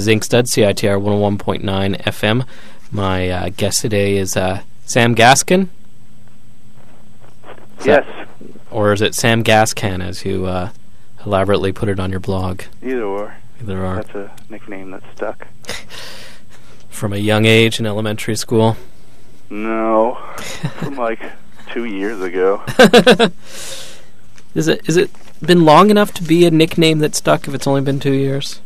Is Inkstuds, CITR 101.9 FM. My uh, guest today is uh, Sam Gaskin. Is Yes, that- or is it Sam Gascan, as you uh, elaborately put it on your blog? either or. Either are. That's a nickname that's stuck. From a young age in elementary school. No, from like two years ago. Is it is it been long enough to be a nickname that stuck if it's only been two years?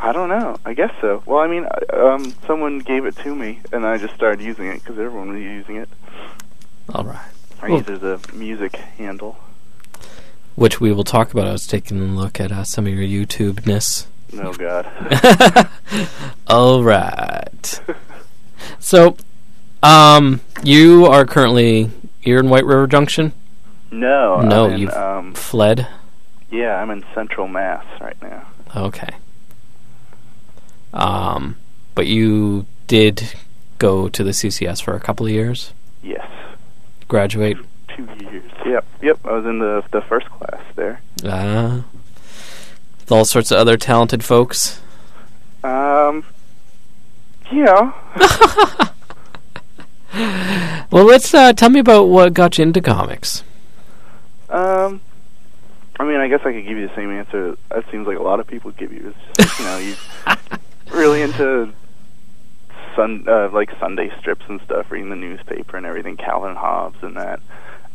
I don't know. I guess so. Well, I mean, um, someone gave it to me, and I just started using it because everyone was using it. All right. I Cool. use it as a music handle. Which we will talk about. I was taking a look at uh, some of your YouTube ness. Oh God. All right. So, um, you are currently you're in White River Junction. no. No, you've- Um, Fled. yeah, I'm in Central Mass right now. Okay. Um, but you did go to the CCS for a couple of years. Yes, Graduate. two years. Yep, yep. I was in the the first class there. Uh, with all sorts of other talented folks. Um. Yeah. Well, let's uh, tell me about what got you into comics. Um, I mean, I guess I could give you the same answer that seems like a lot of people give you. It's just, you know, you really into sun uh, like Sunday strips and stuff, reading the newspaper and everything, Calvin Hobbes and that.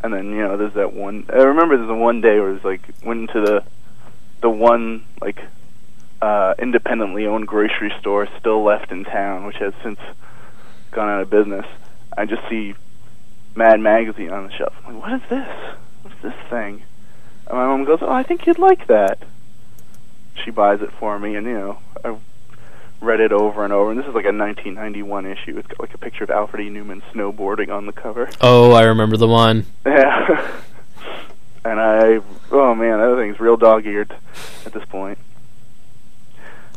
And then you know, there's that one. I remember there's the one day where it was like went into the the one like uh independently owned grocery store still left in town, which has since gone out of business. I just see Mad Magazine on the shelf. I'm like, what is this? What's this thing? And my mom goes, "Oh, I think you'd like that." She buys it for me, and you know, I read it over and over. And this is like a 1991 issue. It's got like a picture of Alfred E. Neuman snowboarding on the cover. Oh, I remember the one. Yeah. and I, oh man, that thing's real dog-eared at this point.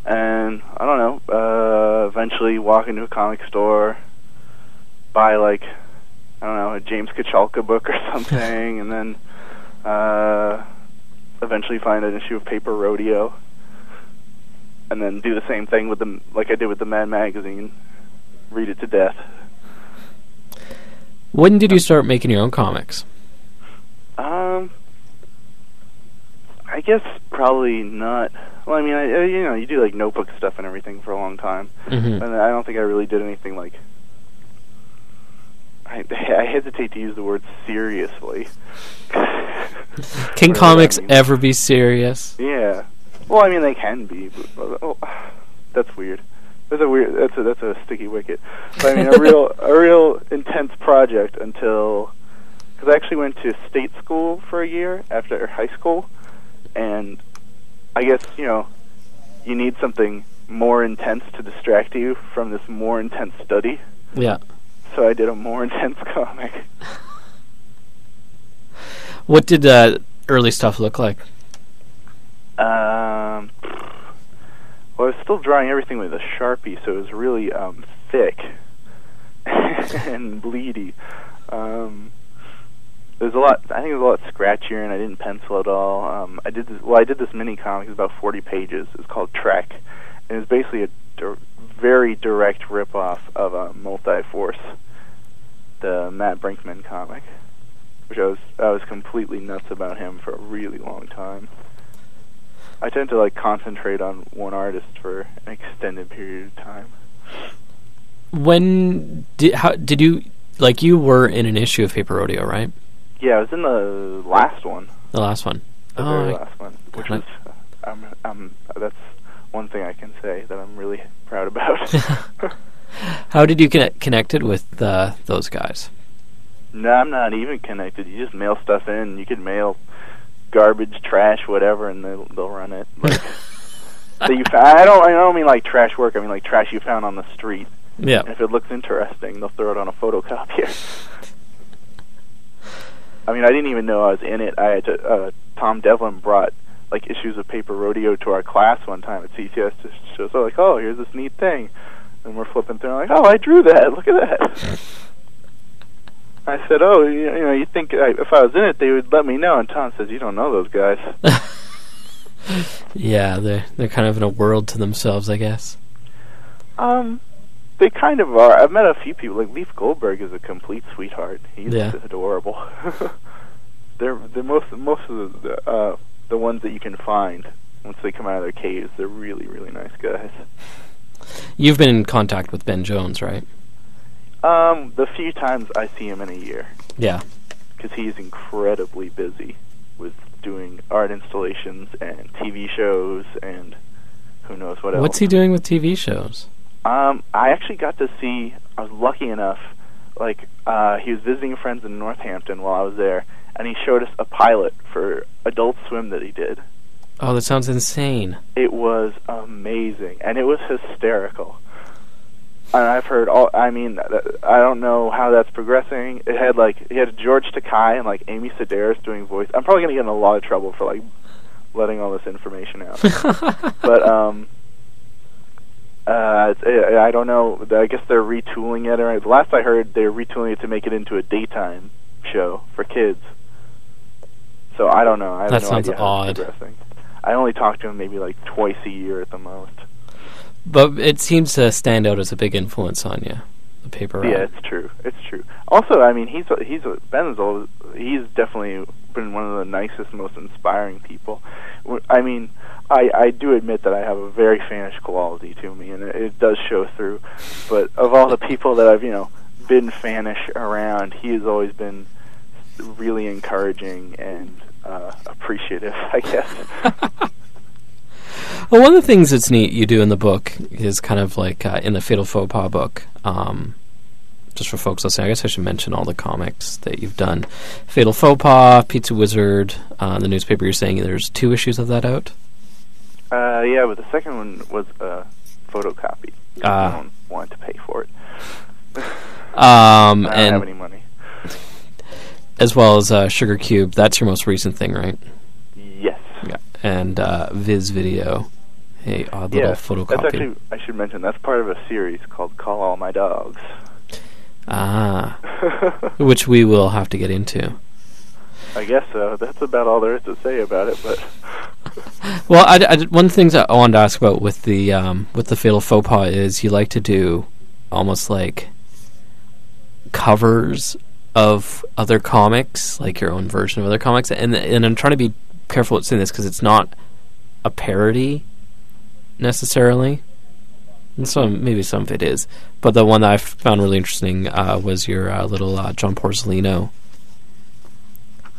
And I don't know. Uh, eventually, walk into a comic store, buy like, I don't know, a James Kochalka book or something, and then uh, eventually find an issue of Paper Rodeo, and then do the same thing with the like I did with the Mad Magazine, read it to death. When did you start making your own comics? Um, I guess probably not. Well, I mean, I, you know, you do like notebook stuff and everything for a long time, Mm-hmm. and I don't think I really did anything like. I, I hesitate to use the word seriously. Can Whatever that comics ever be serious? Yeah. Well, I mean, they can be. But, oh, that's weird. That's a weird. That's a that's a sticky wicket. But I mean, a real a real intense project until because I actually went to state school for a year after high school, and I guess you know you need something more intense to distract you from this more intense study. Yeah. So I did a more intense comic. What did uh, early stuff look like? Um, well, I was still drawing everything with a sharpie, so it was really um, thick and bleedy. Um, there's a lot. I think it was a lot scratchier, and I didn't pencil at all. Um, I did this. Well, I did this mini comic. It's about 40 pages. It's called Trek, and it's basically a dir- very direct ripoff of a Multi-Force, the Mat Brinkman comic, which I was I was completely nuts about him for a really long time. I tend to like concentrate on one artist for an extended period of time. When did how did you like you were in an issue of Paper Rodeo, right? Yeah, I was in the last one, The last one. the Oh, very I- last one, which was um, um, that's one thing I can say that I'm really proud about. How did you connect connected with uh, those guys? no, I'm not even connected. You just mail stuff in. You could mail garbage, trash, whatever, and they'll they'll run it. Like that you found. I don't I don't mean like trash work. I mean like trash you found on the street. Yeah. And if it looks interesting, they'll throw it on a photocopier. I mean, I didn't even know I was in it. I had to. Uh, Tom Devlin brought like issues of Paper Rodeo to our class one time at CCS to show. So like, oh, here's this neat thing, and we're flipping through. like, oh, I drew that. Look at that. I said, oh, you, you know, you think I, if I was in it, they would let me know. And Tom says, you don't know those guys. Yeah, they're they're kind of in a world to themselves, I guess. Um, they kind of are. I've met a few people. Like Leif Goldberg is a complete sweetheart. He's Yeah. adorable. they're they're most most of the uh, the ones that you can find once they come out of their caves. They're really really nice guys. You've been in contact with Ben Jones, right? Um, the few times I see him in a year, Yeah. because he's incredibly busy with doing art installations and TV shows and who knows what else. What's he doing with TV shows? Um, I actually got to see. I was lucky enough. Like, uh, he was visiting friends in Northampton while I was there, and he showed us a pilot for Adult Swim that he did. Oh, that sounds insane. It was amazing, and it was hysterical. And I've heard all. I mean, I don't know how that's progressing. It had like he had George Takei and like Amy Sedaris doing voice. I'm probably gonna get in a lot of trouble for like letting all this information out. but um, uh, I don't know. I guess they're retooling it. Or the last I heard, they're retooling it to make it into a daytime show for kids. So I don't know. I have That no sounds idea odd. I only talk to him maybe like twice a year at the most. But it seems to stand out as a big influence on you. The Paper Rad. Yeah, it's true. It's true. Also, I mean, he's he's Ben's always, he's definitely been one of the nicest, most inspiring people. I mean, I I do admit that I have a very fanish quality to me, and it, it does show through. But of all the people that I've you know been fanish around, he has always been really encouraging and uh, appreciative. I guess. Well, one of the things that's neat you do in the book is kind of like uh, in the Fatal Faux Pas book. Um, just for folks listening, I guess I should mention all the comics that you've done. Fatal Faux Pas, Pizza Wizard, uh, the newspaper. You're saying there's two issues of that out. uh, yeah, but the second one was a photocopy. I don't want to pay for it. Um, I don't and have any money. as well as uh, Sugar Cube. That's your most recent thing, right? Yes. Yeah. And uh, Viz Video, a odd Yeah, little that's actually I should mention that's part of a series called Call All My Dogs. ah, which we will have to get into. I guess so. That's about all there is to say about it. But Well, I, I one of the things I wanted to ask about with the um, with the Fatal Faux Pas is you like to do almost like covers of other comics, like your own version of other comics, and and I'm trying to be careful with saying this because it's not a parody necessarily. And some maybe some of it is, but the one that I found really interesting uh, was your uh, little uh, John Porcellino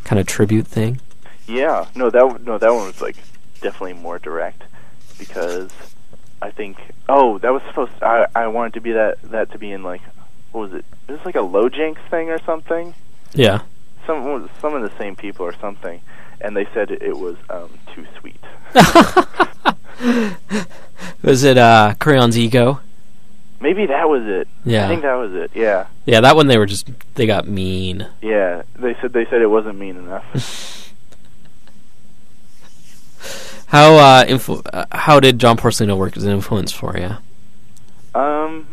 kind of tribute thing. yeah, no, that no, that one was like definitely more direct because I think oh, that was supposed. I I wanted to be that that to be in like what was it? It was like a Lowjinx thing or something. Yeah. Some some of the same people or something, and they said it was um, too sweet. Was it uh, Crayon's Ego? Maybe that was it. Yeah. I think that was it. Yeah. Yeah, that one they were just they got mean. Yeah, they said they said it wasn't mean enough. How uh, influ- uh, how did John Porcellino work as an influence for you? um,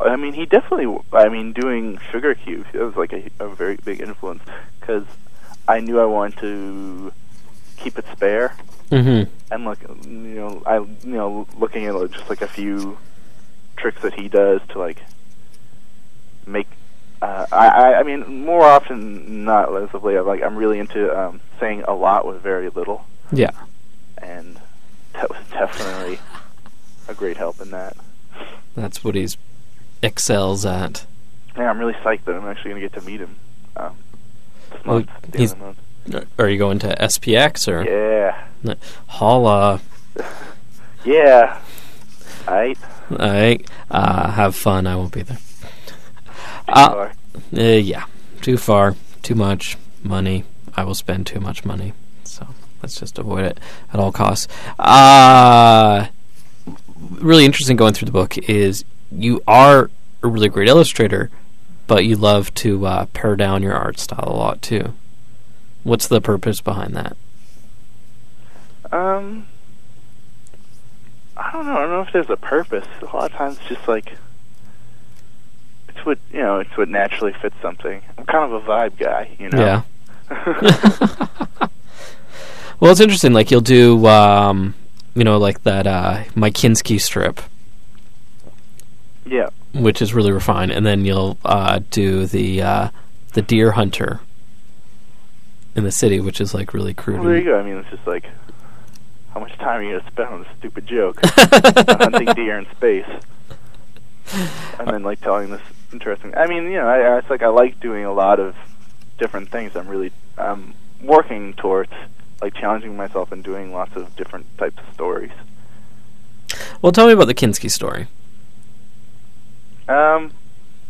I mean, he definitely. I mean, doing Sugar Cube, was like a, a very big influence because I knew I wanted to keep it spare Mm-hmm. and look, you know, I you know, looking at like, just like a few tricks that he does to like make. Uh, I, I I mean, more often not, as of late, I'm like I'm really into um, saying a lot with very little. Yeah. and that was definitely a great help in that. That's what he's excels at. Yeah, I'm really psyched that I'm actually going to get to meet him. Um, Well, month, at the he's- end of the month. Are you going to SPX or Yeah, Holla? yeah. Alright. All right. Uh, have fun. I won't be there. Too Uh, far. Uh, yeah, too far, too much money. I will spend too much money, so let's just avoid it at all costs. Uh, really interesting going through the book is you are a really great illustrator, but you love to uh, pare down your art style a lot too. What's the purpose behind that? Um, I don't know. I don't know if there's a purpose. A lot of times, it's just like it's what you know. It's what naturally fits something. I'm kind of a vibe guy, you know. Yeah. Well, it's interesting. Like you'll do, um, you know, like that uh, Mike Kinski strip, Yeah. which is really refined, and then you'll uh, do the uh, the Deer Hunter in the city, which is like really crude. Well, there you go. I mean, it's just like how much time are you gonna spend on a stupid joke? hunting deer in space, and then like telling this interesting. I mean, you know, I, I it's like I like doing a lot of different things. I'm really I'm working towards like challenging myself and doing lots of different types of stories. Well, tell me about the Kinski story. Um,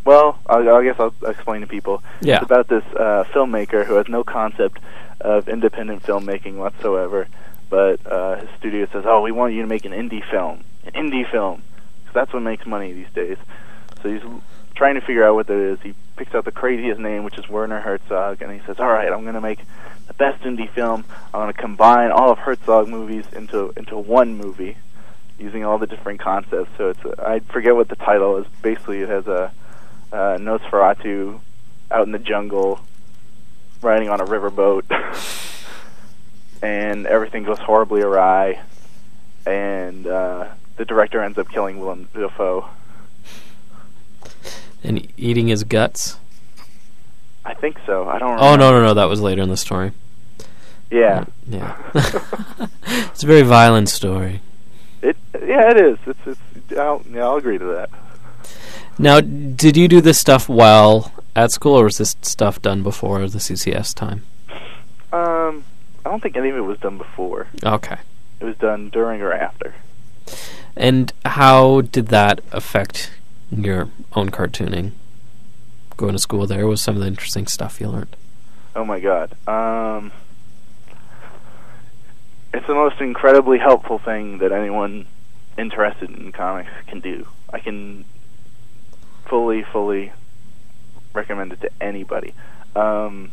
well, I, I guess I'll explain to people. Yeah. It's about this uh, filmmaker who has no concept of independent filmmaking whatsoever, but uh, his studio says, "Oh, we want you to make an indie film, an indie film, 'cause that's what makes money these days." So he's trying to figure out what that is. He picks out the craziest name, which is Werner Herzog, and he says, "All right, I'm going to make the best indie film. I'm going to combine all of Herzog movies into into one movie." Using all the different concepts, so it's a, I forget what the title is. Basically, it has a uh, Nosferatu out in the jungle, riding on a riverboat, and everything goes horribly awry, and uh, the director ends up killing Willem Dafoe. And eating his guts. I think so. I don't. Oh no, no, no! That was later in the story. Yeah. Yeah. it's a very violent story. It. Yeah, it is. It's. It's. I'll, yeah, I'll agree to that. Now, did you do this stuff while at school, or was this stuff done before the CCS time? Um, I don't think any of it was done before. Okay. It was done during or after. And how did that affect your own cartooning? Going to school there was some of the interesting stuff you learned. Oh my god. Um, it's the most incredibly helpful thing that anyone interested in comics can do. I can fully, fully recommend it to anybody. Um,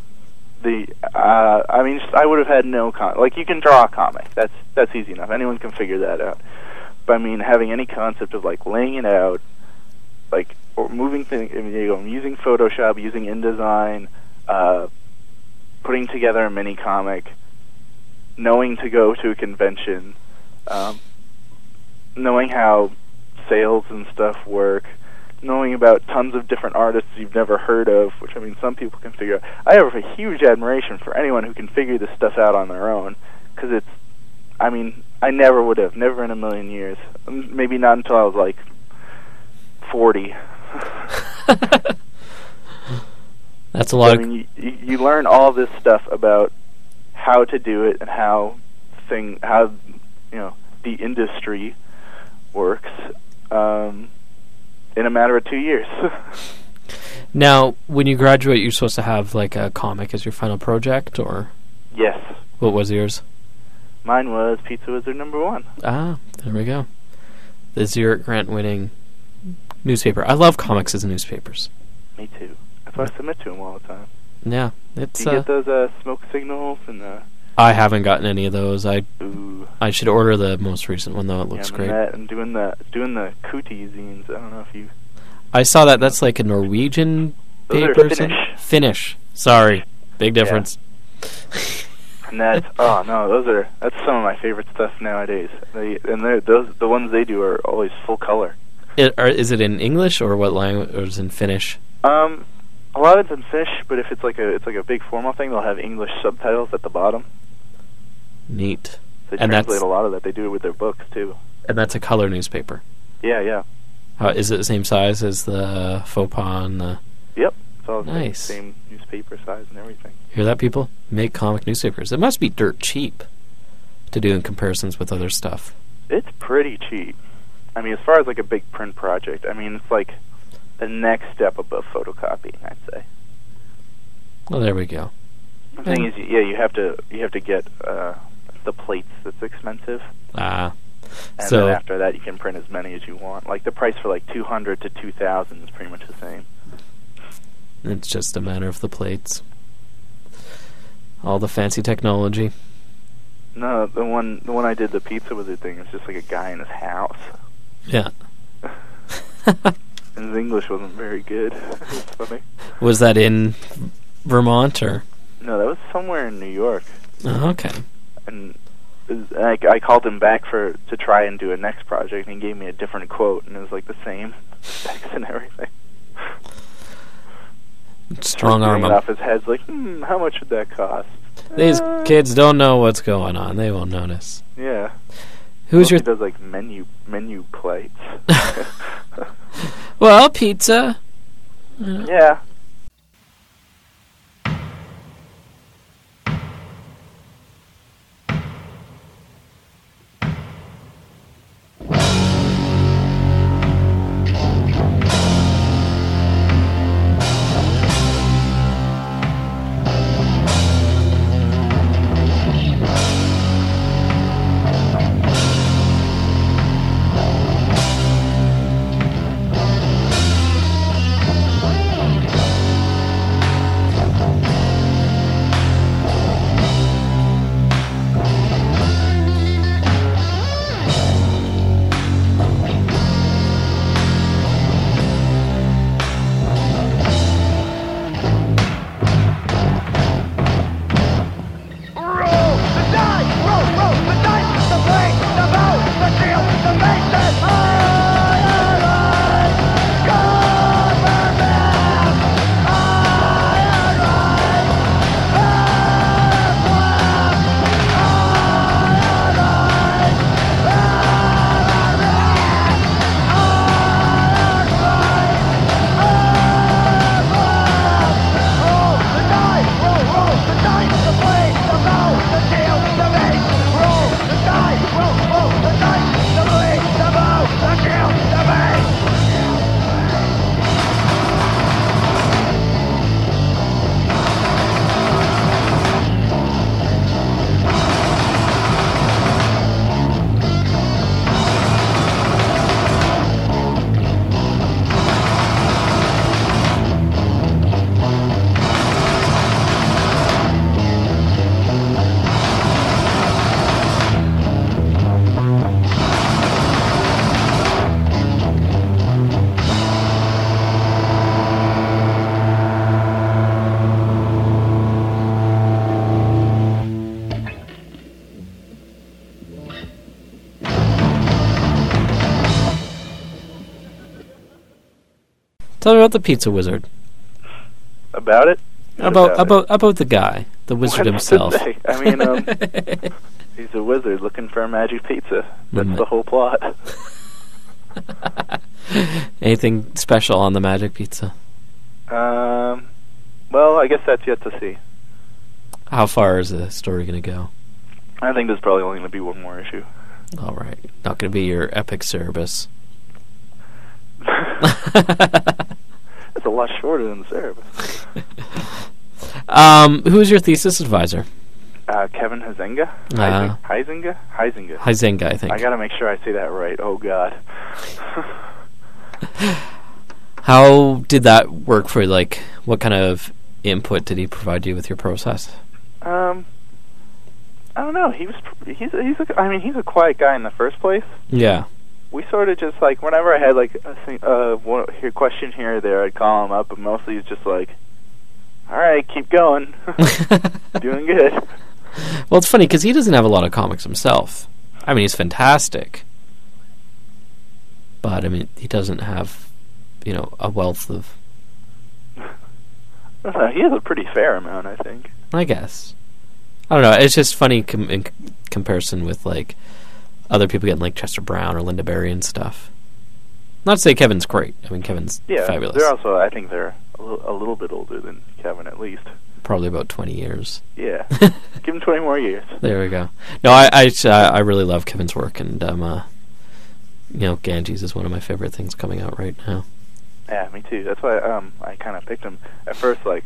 the uh, I mean, I would have had no con. Like you can draw a comic. That's that's easy enough. Anyone can figure that out. But I mean, having any concept of like laying it out, like or moving things. I mean, you know, using Photoshop, using InDesign, uh, putting together a mini comic, knowing to go to a convention, um, knowing how sales and stuff work, knowing about tons of different artists you've never heard of, which I mean some people can figure out. I have a huge admiration for anyone who can figure this stuff out on their own because it's. I mean, I never would have, never in a million years. Maybe not until I was like forty. That's a lot I mean, you, you, you learn all this stuff about how to do it and how thing how you know the industry works um, in a matter of two years. Now, when you graduate, you're supposed to have like a comic as your final project, or yes, what was yours? mine was Pizza Wizard number one. Ah, there we go. The Xeric Grant winning newspaper. I love comics as newspapers. Me too. That's why I submit to them all the time. Yeah, it's. Do you Uh, get those uh, smoke signals and uh, I haven't gotten any of those. I ooh, I should order the most recent one though. It looks yeah, great. That and doing the doing the Kuti zines. I don't know if you. I saw that. That's like a Norwegian Those are paper. Finnish. Finnish. Sorry, big Yeah. difference. And that's oh no, those are that's some of my favorite stuff nowadays. They and those the ones they do are always full color. It, or is it in English or what language? Or is it in Finnish? Um, a lot of it's in fish, but if it's like a it's like a big formal thing, they'll have English subtitles at the bottom. Neat. They And translate that's- a lot of that. They do it with their books too. And that's a color newspaper. Yeah, yeah, How, is it the same size as the faux pas the? yep. It's all the same- Nice. same newspaper size and everything. Hear that, people? Make comic newspapers. It must be dirt cheap to do in comparisons with other stuff. It's pretty cheap. I mean, as far as like a big print project, I mean, it's like the next step above photocopying. I'd say. Well, there we go. The thing Yeah. is, yeah, you have to you have to get uh, the plates. That's expensive. Ah, And So- then after that, you can print as many as you want. Like the price for like 200 to 2,000 is pretty much the same. it's just a matter of the plates. All the fancy technology. No, the one the one I did the pizza wizard thing was just like a guy in his house, Yeah. and his English wasn't very good. was funny. Was that in Vermont or? No, that was somewhere in New York. Oh, okay. And I, I called him back for to try and do a next project, and he gave me a different quote, and it was like the same specs and everything. Strong arm him. off his head. Like, hmm, how much would that cost? These Uh, kids don't know what's going on. They won't notice. Yeah. Who's your He does like menu menu plates. well pizza? yeah. Tell me about the pizza wizard. About it? What About it? about about the guy, the wizard What himself. I mean, um, he's a wizard looking for a magic pizza. That's Mm. the whole plot. Anything special on the magic pizza? Um, well, I guess that's yet to see. How far is the story going to go? I think there's probably only going to be one more issue. All right, not going to be your epic service. It's a lot shorter than the service. um, who's your thesis advisor? Uh, Kevin Hazenga? Uh. Heisinger? Heisinger? Huizenga, I think. I gotta make sure I say that right. Oh god. How did that work for you? Like, what kind of input did he provide you with your process? um, I don't know. He was. pr- He's. He's. A, I mean, he's a quiet guy in the first place. Yeah. We sort of just like whenever I had like a thing, uh, one here question here or there, I'd call him up, but mostly he's just like, "All right, keep going, doing good." Well, it's funny because he doesn't have a lot of comics himself. I mean, he's fantastic, but I mean, he doesn't have, you know, a wealth of. Know, he has a pretty fair amount, I think. I guess. I don't know. It's just funny com- in c- comparison with like other people getting like Chester Brown or Lynda Barry and stuff. Not to say Kevin's great. I mean, Kevin's Yeah, fabulous. they're also. I think they're a little, a little bit older than Kevin, at least. Probably about twenty years. Yeah, give him twenty more years. There we go. No, I I, I really love Kevin's work, and um, uh, you know, Ganges is one of my favorite things coming out right now. Yeah, me too. That's why um I kind of picked him at first. Like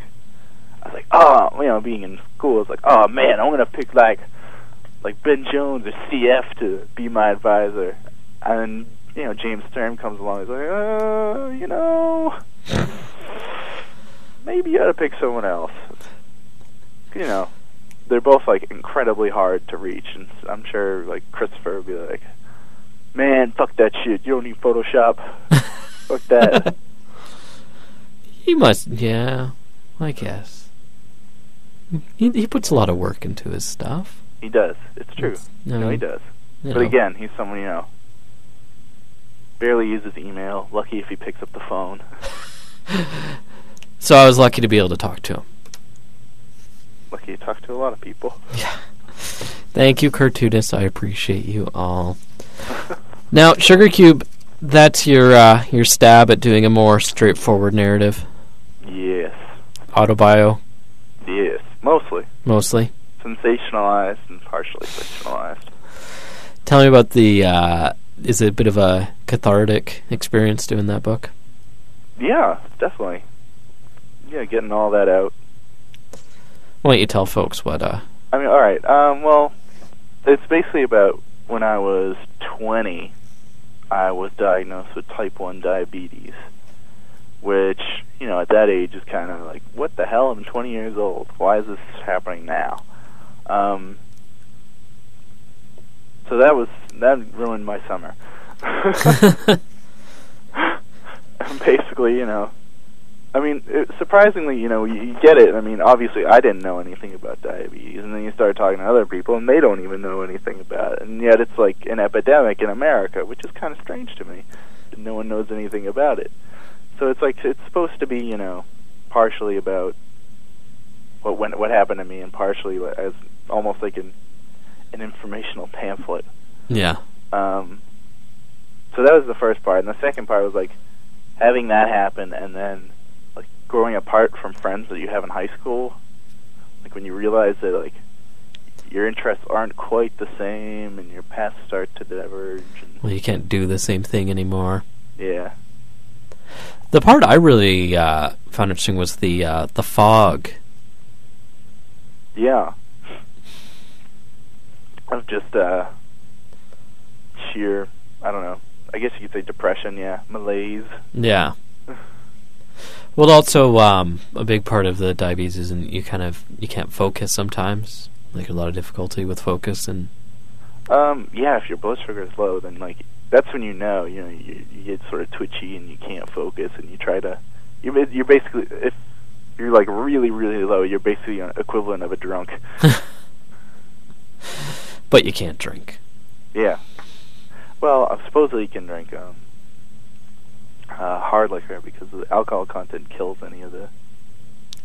I was like, oh, you know, being in school, it's like, oh man, I'm gonna pick like like Ben Jones or CF to be my advisor, and you know James Sturm comes along. He's like, uh, you know, maybe you ought to pick someone else. You know, they're both like incredibly hard to reach, and I'm sure like Christopher would be like, man, fuck that shit. You don't need Photoshop. fuck that. He must, yeah, I guess. He he puts a lot of work into his stuff. He does. It's true. It's- no, no, he does. you But know. again, he's someone you know. Barely uses email. Lucky if he picks up the phone. So I was lucky to be able to talk to him. Lucky to talk to a lot of people. Yeah. Thank you, cartoonists. I appreciate you all. Now, Sugar Cube, that's your uh, your stab at doing a more straightforward narrative, Yes. autobio Yes. Mostly mostly. Sensationalized and partially fictionalized. Tell me about the. Uh, is it a bit of a cathartic experience doing that book? Yeah, definitely. Yeah, getting all that out. Why don't you tell folks what? Uh, I mean, all right. Um, well, it's basically about when I was 20, I was diagnosed with type 1 diabetes, which, you know, at that age is kind of like, what the hell? I'm 20 years old. Why is this happening now? Um, so that was that ruined my summer. Basically, you know, I mean, it, surprisingly, you know, you, you get it. I mean, obviously, I didn't know anything about diabetes, and then you start talking to other people, and they don't even know anything about it, and yet it's like an epidemic in America, which is kind of strange to me. that No one knows anything about it. So it's like it's supposed to be, you know, partially about what went, what happened to me, and partially as almost like an an informational pamphlet. yeah. Um, so that was the first part, and the second part was like having that happen, and then like growing apart from friends that you have in high school. Like when you realize that like your interests aren't quite the same, and your paths start to diverge. And, Well, you can't do the same thing anymore. yeah, The part I really uh, found interesting was the uh, the fog. Yeah. Of just uh, sheer, I don't know. I guess you could say depression. Yeah, malaise. Yeah. Well, also um, a big part of the diabetes is in you kind of you can't focus sometimes. Like a lot of difficulty with focus and Um, yeah, if your blood sugar is low, then like that's when you know, you know, you, you get sort of twitchy and you can't focus, and you try to, you're you're basically if you're like really really low, you're basically an equivalent of a drunk. but you can't drink. Yeah. Well, supposedly you can drink um, uh, hard liquor because the alcohol content kills any of the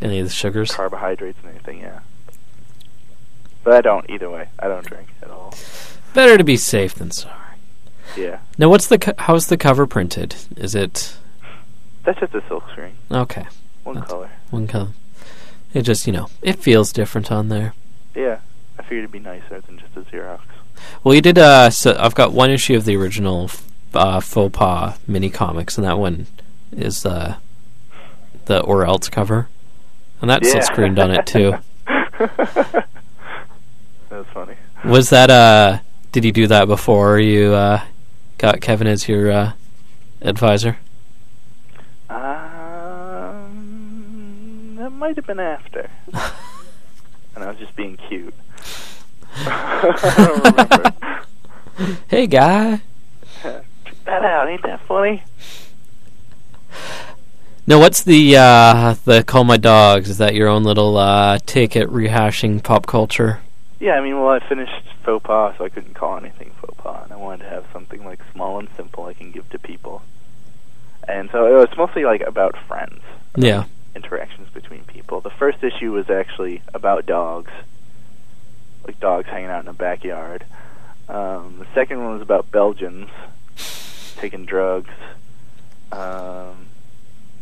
Any of the sugars. carbohydrates and anything. Yeah. But I don't either way. I don't drink at all. Better to be safe than sorry. Yeah. Now, what's the co- how's the cover printed? Is it That's just a silk screen, okay? One That's- color. One color. It just you know it feels different on there. Yeah. I figured it'd be nicer than just a Xerox. Well, you did. Uh, so I've got one issue of the original uh, faux pas mini comics, and that one is uh, the or else cover, and that's yeah. screened on it too. That's funny. Was that uh? Did you do that before you uh, got Kevin as your uh, advisor? Um, that might have been after. and I was just being cute. I don't remember. Hey, guy. Check that out. Ain't that funny? Now, what's the uh, the call my dogs? Is that your own little uh, take at rehashing pop culture? Yeah, I mean, well, I finished faux pas, so I couldn't call anything faux pas, and I wanted to have something like small and simple I can give to people. And so it was mostly like about friends. Yeah. Interactions between people. The first issue was actually about dogs, like dogs hanging out in a backyard. Um, the second one was about Belgians taking drugs. Um,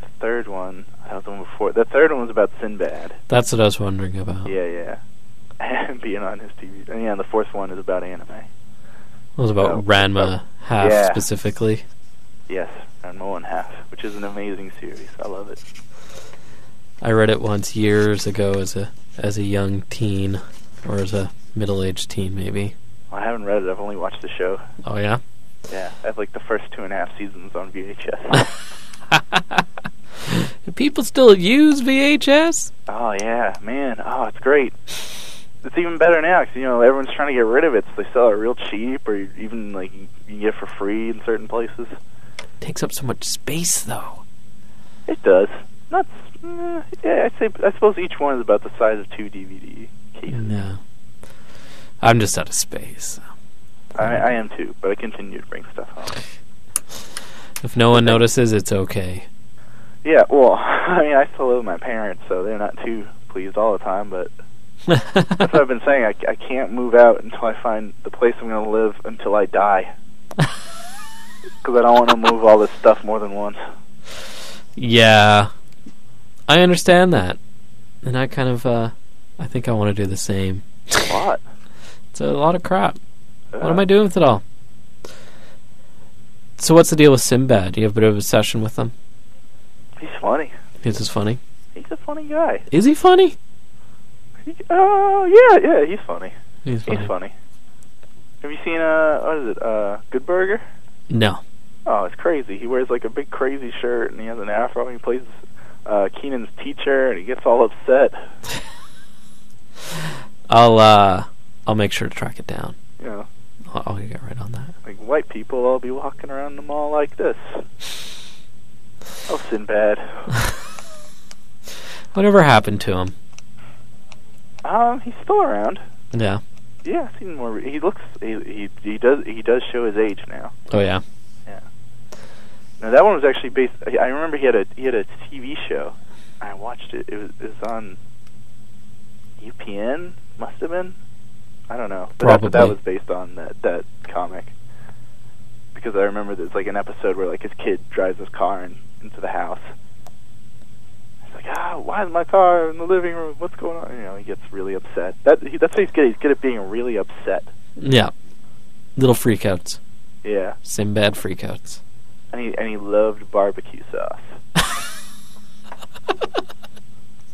the third one, that was the one before. The third one was about Sinbad. That's what I was wondering about. Yeah, yeah. And being on his TV. And yeah, and the fourth one is about anime. It was about Oh, Ranma half yeah. specifically. Yes, Ranma Half, which is an amazing series. I love it. I read it once years ago as a as a young teen, or as a middle aged teen, maybe. I haven't read it. I've only watched the show. Oh yeah. Yeah, I have like the first two and a half seasons on VHS. Do people still use VHS? Oh yeah, man. Oh, it's great. It's even better now because you know everyone's trying to get rid of it, so they sell it real cheap, or even like you can get it for free in certain places. It takes up so much space, though. It does. Not. Uh, yeah, I'd say. I suppose each one is about the size of two DVD cases. No. I'm just out of space. I, I am too, but I continue to bring stuff home. If no one notices, it's okay. Yeah, well, I mean, I still live with my parents, so they're not too pleased all the time. But that's what I've been saying. I, I can't move out until I find the place I'm going to live until I die. Because I don't want to move all this stuff more than once. yeah, I understand that, and I kind of, uh, I think I want to do the same. A lot. It's a lot of crap. Uh, What am I doing with it all? So what's the deal with Sinbad? Do you have a bit of a obsession with him? He's funny. He's just funny? He's a funny guy. Is he funny? He, oh yeah, yeah, he's funny. He's funny. He's funny. Have you seen uh what is it uh Good Burger? No. Oh, it's crazy. He wears like a big crazy shirt and he has an afro. and He plays uh Kenan's teacher and he gets all upset. I'll uh, I'll make sure to track it down. Know, I'll, I'll get right on that. like white people all be walking around the mall like this. Oh, Sinbad. Whatever happened to him? Um, he's still around. Yeah. Yeah, I've seen more. He looks. He he he does he does show his age now. Oh yeah. No, that one was actually based. I remember he had a he had a TV show. I watched it. It was it was on UPN. Must have been. I don't know. But that, that was based on that that comic. Because I remember there's like an episode where like his kid drives his car in, into the house. He's like, ah, why is my car in the living room? What's going on? You know, he gets really upset. That he, that's what he's good. He's good at being really upset. Yeah. Little freakouts. Yeah, Sinbad freakouts. And he and he loved barbecue sauce.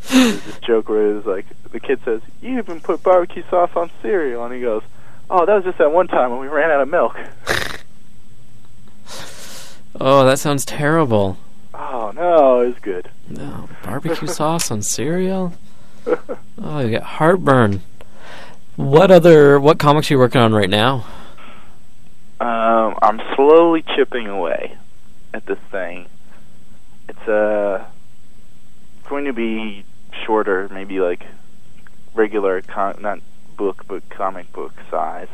There's this joke where it was like the kid says, "You even put barbecue sauce on cereal," and he goes, "Oh, that was just that one time when we ran out of milk." Oh, that sounds terrible. Oh no, it was good. No, barbecue sauce on cereal. Oh, you get heartburn. What other what comics are you working on right now? Um, I'm slowly chipping away at this thing. It's uh going to be shorter, maybe like regular con- not book but comic book size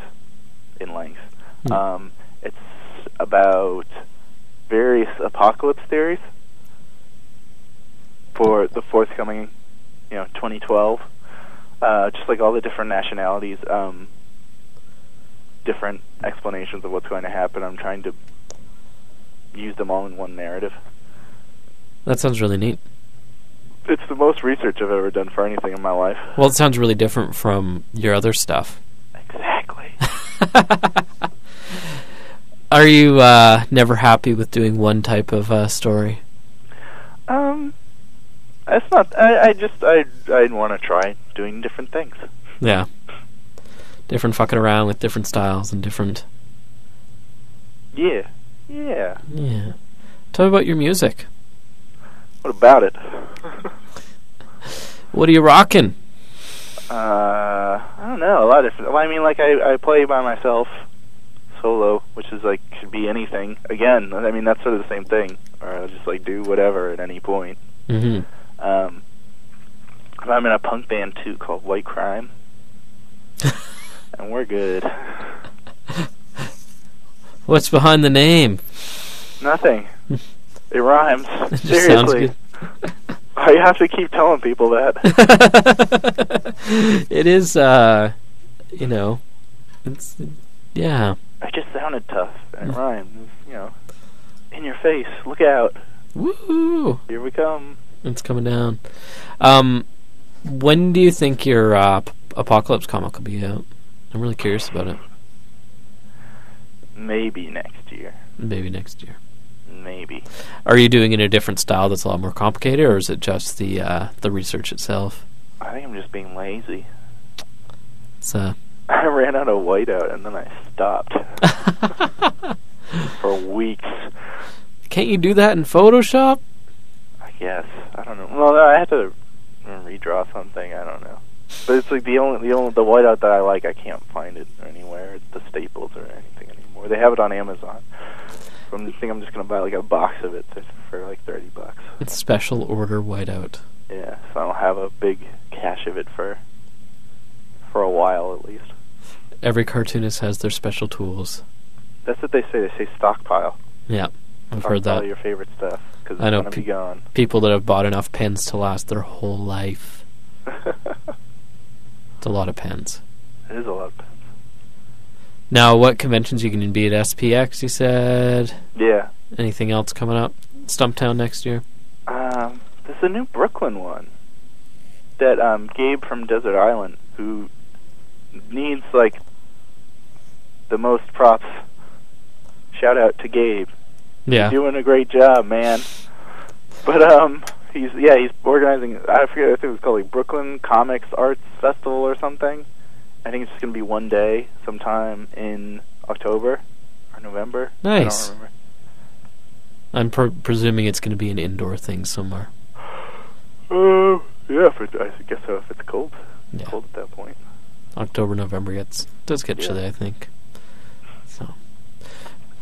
in length. Hmm. Um, it's about various apocalypse theories for the forthcoming, you know, 2012. Uh, just like all the different nationalities, um, different explanations of what's going to happen. I'm trying to use them all in one narrative. That sounds really neat. It's the most research I've ever done for anything in my life. Well, it sounds really different from your other stuff. Exactly. Are you uh, never happy with doing one type of uh, story? Um, it's not. I, I just I I want to try doing different things. Yeah. Different fucking around with different styles and different. Yeah. Yeah. Yeah. Tell me about your music. What about it? What are you rocking? uh, I don't know. A lot of. Well, I mean, like I I play by myself, solo, which is like could be anything. Again, I mean that's sort of the same thing. Or I'll just like do whatever at any point. hmm Um, I'm in a punk band too called White Crime, and we're good. What's behind the name? Nothing. It rhymes. It just sounds Seriously. good. I have to keep telling people that. it is, uh, you know, it's, yeah. I just sounded tough and it rhymes. You know, in your face. Look out. Woo! Here we come. It's coming down. Um, when do you think your uh, Apocalypse comic will be out? I'm really curious about it. Maybe next year. Maybe next year. Maybe. Are you doing it in a different style that's a lot more complicated, or is it just the uh, the research itself? I think I'm just being lazy. It's uh, I ran out of whiteout and then I stopped for weeks. can't you do that in Photoshop? I guess. I don't know. Well, I had to redraw something. I don't know. But it's like the only the only the whiteout that I like. I can't find it anywhere the Staples or anything anymore. They have it on Amazon. So I'm just think I'm just gonna buy like a box of it for like thirty bucks. It's special order whiteout. Yeah, so I don't have a big cache of it for for a while at least. Every cartoonist has their special tools. That's what they say. They say stockpile. Yeah, I've heard Stockpile that. your favorite stuff because I know pe- gone. People that have bought enough pens to last their whole life. It's a lot of pens. It is a lot. Of pens. Now, what conventions you can be at SPX? You said Yeah. anything else coming up? Stumptown next year. Um, there's a new Brooklyn one that um, Gabe from Desert Island, who needs like the most props. Shout out to Gabe. Yeah. doing a great job, man. But um, he's yeah, he's organizing. I forget. I think it was called like Brooklyn Comics Arts Festival or something. I think it's just gonna be one day, sometime in October or November. I Nice. don't remember. I'm pre- presuming it's going to be an indoor thing somewhere. Uh, yeah, it, I guess so. If it's cold, Yeah. cold at that point. October, November gets does get Yeah. chilly, I think. So,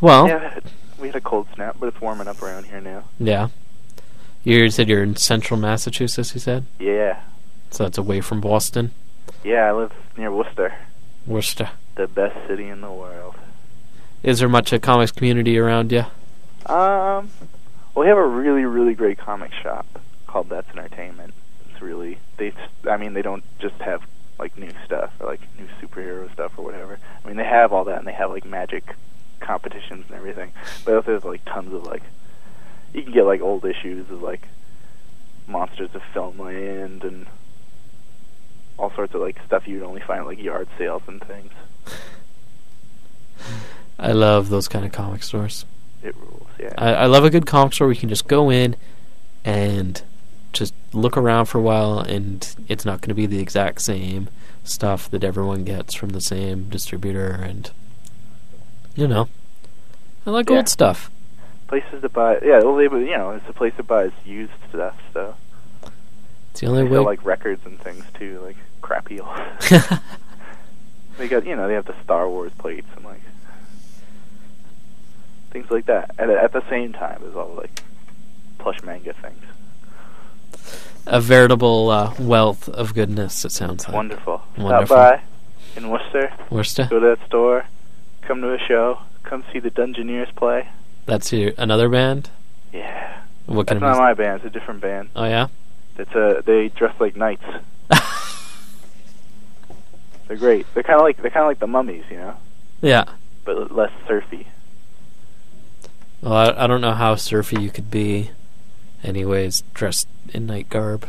well, yeah. Yeah, we had a cold snap, but it's warming up around here now. Yeah, you said you're in central Massachusetts. You said Yeah, so. That's away from Boston, yeah. I live near Worcester, Worcester. the best city in the world. Is there much of a comics community around you? Um, well, we have a really, really great comic shop called That's Entertainment. It's really they. I mean, they don't just have like new stuff or like new superhero stuff or whatever. I mean, they have all that and they have like magic competitions and everything. But also there's like tons of like you can get like old issues of like Monsters of Filmland and all sorts of like stuff you'd only find at like yard sales and things. I love those kind of comic stores. It rules, yeah. I, I love a good comic store where you can just go in and just look around for a while, and it's not going to be the exact same stuff that everyone gets from the same distributor, and you know, I like Yeah. old stuff. places to buy. Yeah, well, they, you know, it's a place to buy used stuff. So It's the only way. sell like records and things too, like crappy old. they got, you know, they have the Star Wars plates and like things like that. At at the same time as all like plush manga things. a veritable uh, wealth of goodness. It sounds like wonderful. Wonderful. Stop by in Worcester. Worcester. Go to that store. Come to a show. Come see the Dungeoneers play. That's your another band. Yeah, What kind that's of not my band. It's a different band. Oh yeah. It's a they dress like knights. They're great. They're kind of like they're kind of like the mummies, you know, yeah. but less surfy. Well, I, I don't know how surfy you could be, anyways, dressed in knight garb.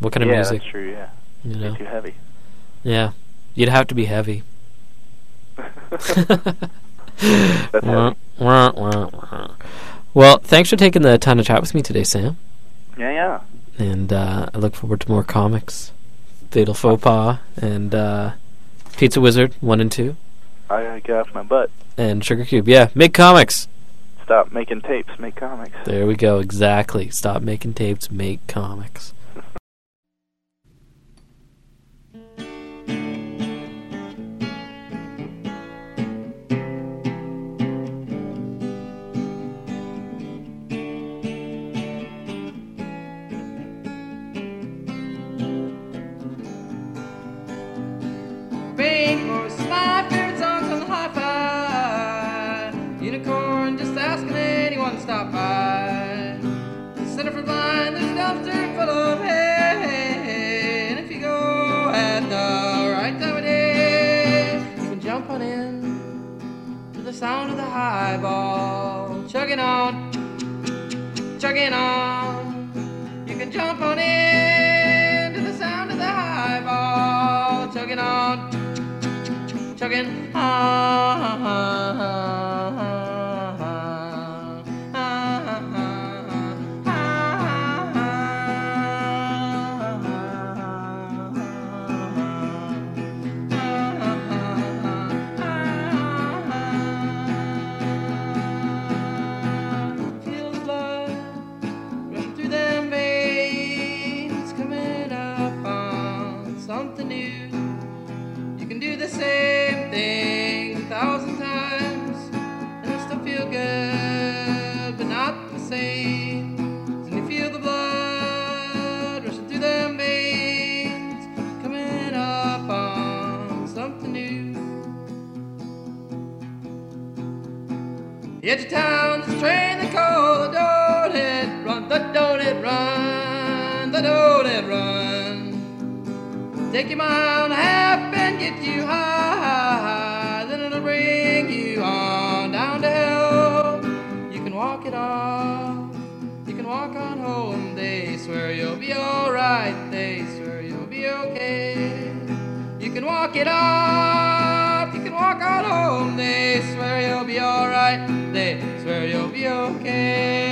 What kind of yeah, music? that's true. Yeah, You know. Too heavy. Yeah, you'd have to be heavy. That's heavy. wah, wah, wah. Well, thanks for taking the time to chat with me today, Sam. Yeah, yeah. And uh, I look forward to more comics. Fatal Faux Pas and uh, Pizza Wizard 1 and 2 I get off my butt. and Sugar Cube. Yeah, make comics. Stop making tapes. Make comics. There we go. Exactly. Stop making tapes, make comics. By. Center for Blind, there's a dumpster full of hay. And if you go at the right time of day, you can jump on in to the sound of the highball. Chugging on, chugging on. You can jump on in to the sound of the highball. Chugging on, chugging Feel The edge of town, there's train they call the Don't It Run, the Don't It Run, the Don't It Run. Take you mile and a half and get you high, then it'll bring you on down to hell. You can walk it off, you can walk on home. They swear you'll be alright, they swear you'll be okay. You can walk it off, you can walk on home. They swear you'll be alright, be